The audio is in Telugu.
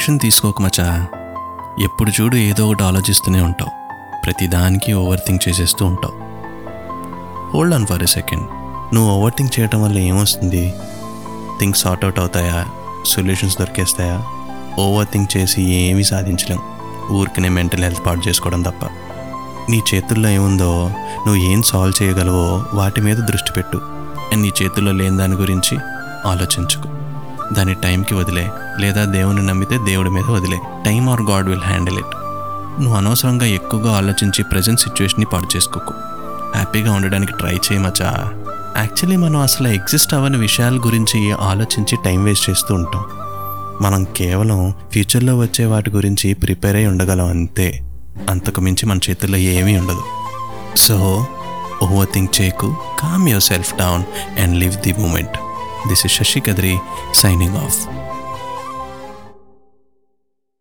టెన్షన్ తీసుకోక మచా ఎప్పుడు చూడు ఏదో ఒకటి ఆలోచిస్తూనే ఉంటావు. ప్రతిదానికి ఓవర్ థింక్ చేసేస్తూ ఉంటావు. Hold on for a second నువ్వు ఓవర్ థింక్ చేయటం వల్ల ఏమొస్తుంది? థింగ్స్ సార్ట్ అవుట్ అవుతాయా? సొల్యూషన్స్ దొరికేస్తాయా? ఓవర్ థింక్ చేసి ఏమీ సాధించలేం. ఊరికనే మెంటల్ హెల్త్ పాడు చేసుకోవడం తప్ప. నీ చేతుల్లో ఏముందో నువ్వు ఏం సాల్వ్ చేయగలవో వాటి మీద దృష్టి పెట్టు. అండ్ నీ చేతుల్లో లేని దాని గురించి ఆలోచించుకు. దాని టైంకి వదిలే. లేదా దేవుని నమ్మితే దేవుడి మీద వదిలే. Time or God will handle it నువ్వు అనవసరంగా ఎక్కువగా ఆలోచించి ప్రజెంట్ సిచ్యువేషన్ని పాడు చేసుకోకు. హ్యాపీగా ఉండడానికి ట్రై చేయమచ్చా యాక్చువల్లీ మనం అసలు ఎగ్జిస్ట్ అవ్వని విషయాల గురించి ఆలోచించి టైం వేస్ట్ చేస్తూ ఉంటాం. మనం కేవలం ఫ్యూచర్లో వచ్చే వాటి గురించి ప్రిపేర్ అయి ఉండగలం అంతే. అంతకు మించి మన చేతుల్లో ఏమీ ఉండదు. సో ఓవర్ థింక్ చేయకు. Calm yourself down and live the moment this is Shashi Kadri signing off